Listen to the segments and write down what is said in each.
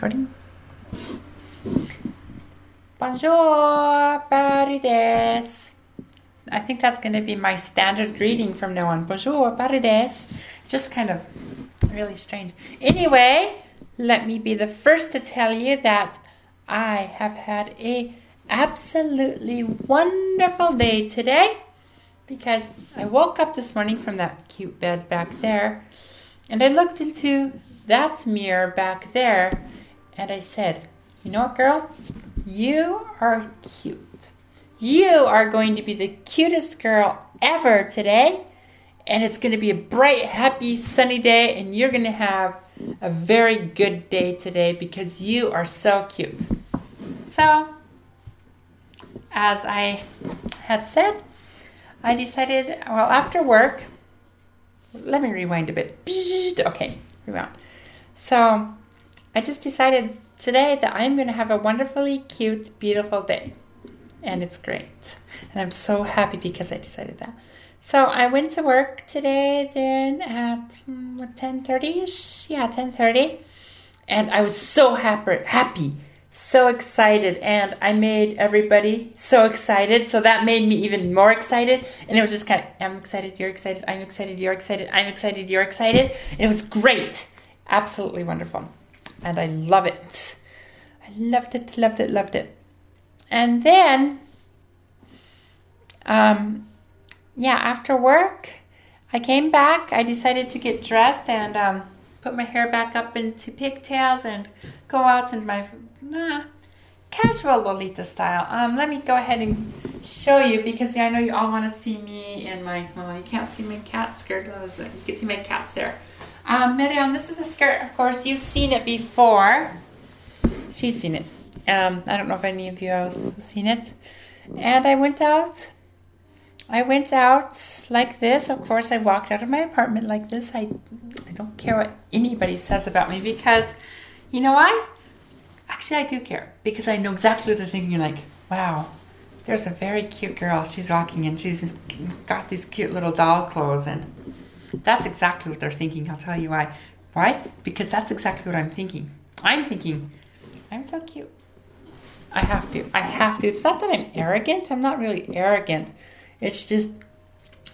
recording. Bonjour. I think that's going to be my standard greeting from now on. Bonjour, parides. Just kind of really strange. Anyway, let me be the first to tell you that I have had a absolutely wonderful day today because I woke up this morning from that cute bed back there and I looked into that mirror back there and I said, You know what, girl? You are cute. You are going to be the cutest girl ever today. And it's going to be a bright, happy, sunny day. And you're going to have a very good day today because you are so cute. So, as I had said, I decided, well, after work, let me rewind a bit. Okay, rewind. So, I just decided today that I'm going to have a wonderfully cute, beautiful day. And it's great. And I'm so happy because I decided that. So I went to work today then at mm, 10:30ish. Yeah, 10:30. And I was so happy, happy, so excited and I made everybody so excited. So that made me even more excited. And it was just kind of I'm excited, you're excited, I'm excited, you're excited, I'm excited, you're excited. And it was great. Absolutely wonderful and I love it. I loved it, loved it, loved it. And then, um, yeah, after work, I came back. I decided to get dressed and um, put my hair back up into pigtails and go out in my nah, casual Lolita style. Um, let me go ahead and show you because yeah, I know you all want to see me in my. Well, you can't see my cat skirt. You can see my cats there. Um, Miriam, this is the skirt, of course. You've seen it before. She's seen it. Um, I don't know if any of you have seen it. And I went out. I went out like this. Of course, I walked out of my apartment like this. I, I don't care what anybody says about me because, you know why? Actually, I do care because I know exactly they're thinking. You're like, wow, there's a very cute girl. She's walking and she's got these cute little doll clothes and that's exactly what they're thinking. I'll tell you why. Why? Because that's exactly what I'm thinking. I'm thinking, I'm so cute. I have to. I have to. It's not that I'm arrogant. I'm not really arrogant. It's just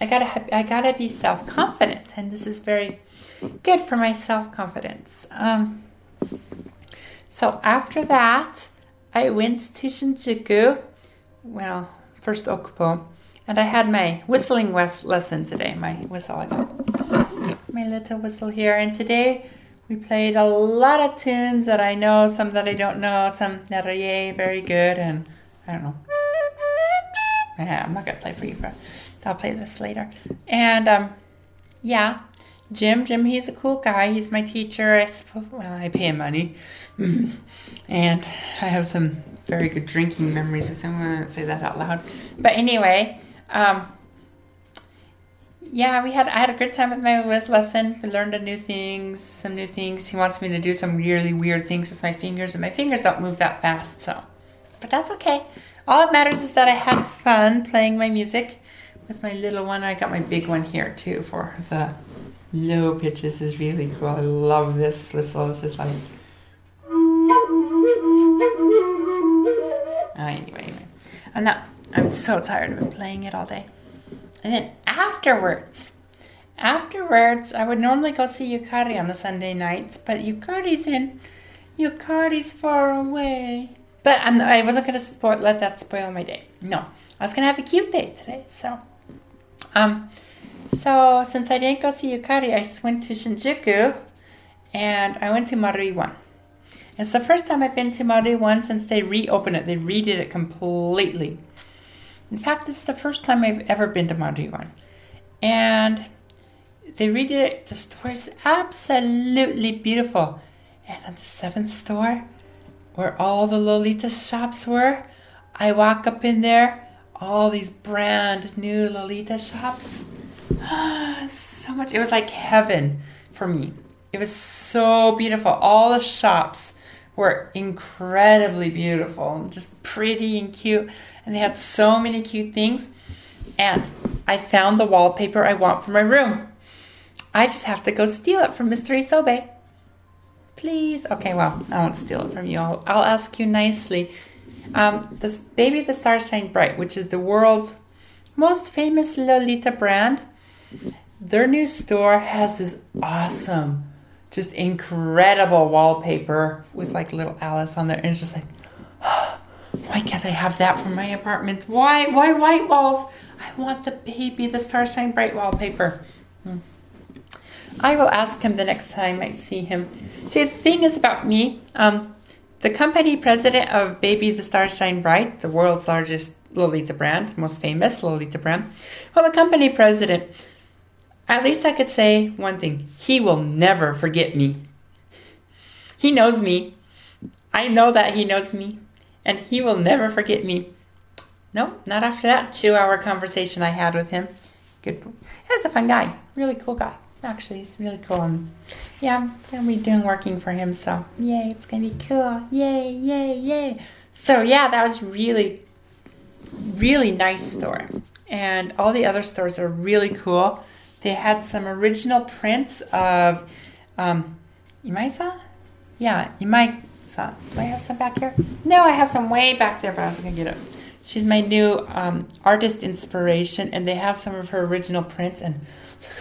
I gotta. Have, I gotta be self confident, and this is very good for my self confidence. Um. So after that, I went to Shinjuku. Well, first Okubo, and I had my whistling west lesson today. My whistle. I got my little whistle here. And today we played a lot of tunes that I know, some that I don't know, some yay, very good, and I don't know. Yeah, I'm not gonna play for you, but I'll play this later. And um, yeah, Jim, Jim, he's a cool guy. He's my teacher. I suppose. Well, I pay him money, and I have some very good drinking memories with him. I won't say that out loud. But anyway, um, yeah, we had I had a good time with my whist lesson. We learned a new things, some new things. He wants me to do some really weird things with my fingers, and my fingers don't move that fast, so but that's okay. All that matters is that I had fun playing my music with my little one. I got my big one here too for the low pitches is really cool. I love this whistle. It's just like ah, anyway, anyway. I'm not I'm so tired of playing it all day. And then afterwards, afterwards, I would normally go see Yukari on the Sunday nights, but Yukari's in, Yukari's far away. But I'm, I wasn't gonna spoil, let that spoil my day. No, I was gonna have a cute day today. So, um, so since I didn't go see Yukari, I just went to Shinjuku, and I went to Marui One. It's the first time I've been to Marui One since they reopened it. They redid it completely. In fact, this is the first time I've ever been to Marui One. And they redid it. The store is absolutely beautiful. And on the seventh store, where all the Lolita shops were, I walk up in there, all these brand new Lolita shops. so much. It was like heaven for me. It was so beautiful. All the shops were incredibly beautiful, just pretty and cute and they had so many cute things. And I found the wallpaper I want for my room. I just have to go steal it from Mr. Isobe. Please. Okay, well, I won't steal it from you. I'll, I'll ask you nicely. Um, this Baby the Stars Shine Bright, which is the world's most famous Lolita brand, their new store has this awesome, just incredible wallpaper with like little Alice on there. And it's just like, oh, why can't I have that for my apartment? Why? Why white walls? I want the baby, the Stars Shine Bright wallpaper. Hmm. I will ask him the next time I see him. See, the thing is about me, um, the company president of Baby the Stars Shine Bright, the world's largest Lolita brand, most famous Lolita brand. Well, the company president, at least I could say one thing he will never forget me. He knows me. I know that he knows me, and he will never forget me. No, not after that two hour conversation I had with him. Good. He's a fun guy. Really cool guy. Actually, he's really cool. And yeah, to be doing working for him. So, yay, it's to be cool. Yay, yay, yay. So, yeah, that was really really nice store. And all the other stores are really cool. They had some original prints of um, Imaisa? Yeah, Imaisa. Do I have some back here? No, I have some way back there, but I was going to get it. She's my new um, artist inspiration, and they have some of her original prints. And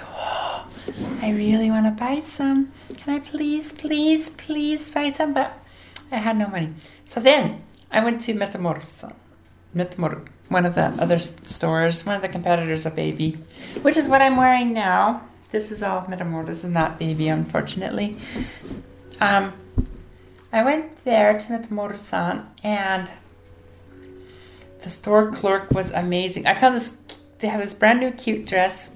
oh, I really want to buy some. Can I please, please, please buy some? But I had no money. So then I went to Metamorphose one of the other stores, one of the competitors of Baby, which is what I'm wearing now. This is all Metamorphose, this is not Baby, unfortunately. Um, I went there to Metamorosan and the store clerk was amazing. I found this, they have this brand new cute dress,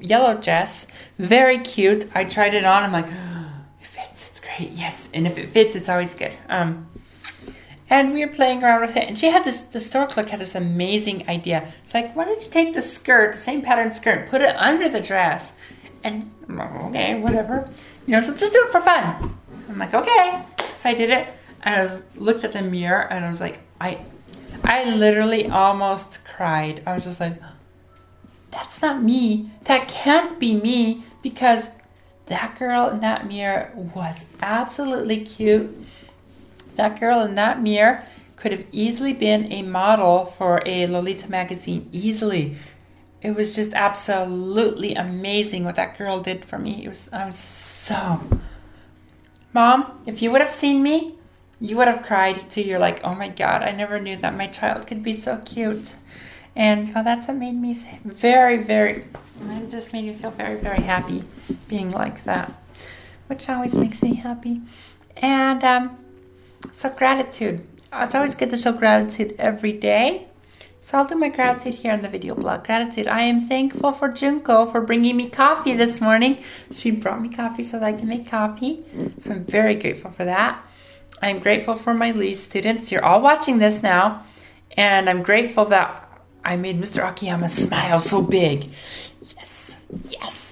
yellow dress, very cute. I tried it on, I'm like, oh, it fits, it's great, yes. And if it fits, it's always good. Um, and we were playing around with it. And she had this, the store clerk had this amazing idea. It's like, why don't you take the skirt, the same pattern skirt, put it under the dress? And I'm like, okay, whatever. You know, so just do it for fun. I'm like, okay. So I did it. And I was looked at the mirror and I was like, I, I literally almost cried. I was just like, that's not me. That can't be me because that girl in that mirror was absolutely cute that girl in that mirror could have easily been a model for a Lolita magazine, easily. It was just absolutely amazing what that girl did for me. It was, I was so. Mom, if you would have seen me, you would have cried too. You're like, oh my God, I never knew that my child could be so cute. And well, that's what made me very, very, it just made me feel very, very happy being like that, which always makes me happy. And um, so, gratitude. It's always good to show gratitude every day. So, I'll do my gratitude here in the video blog. Gratitude. I am thankful for Junko for bringing me coffee this morning. She brought me coffee so that I can make coffee. So, I'm very grateful for that. I'm grateful for my Lee students. You're all watching this now. And I'm grateful that I made Mr. Akiyama smile so big. Yes, yes.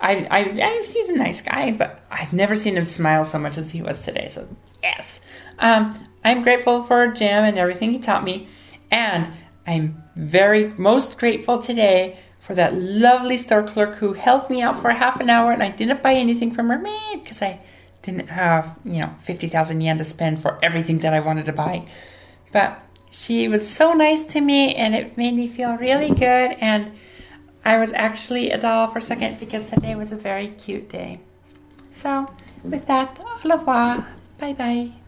I, I, I, he's a nice guy, but I've never seen him smile so much as he was today. So yes. Um, I'm grateful for Jim and everything he taught me. And I'm very most grateful today for that lovely store clerk who helped me out for half an hour and I didn't buy anything from her maid because I didn't have, you know, 50,000 yen to spend for everything that I wanted to buy. But she was so nice to me and it made me feel really good and I was actually a doll for a second because today was a very cute day. So with that, au revoir. Bye bye.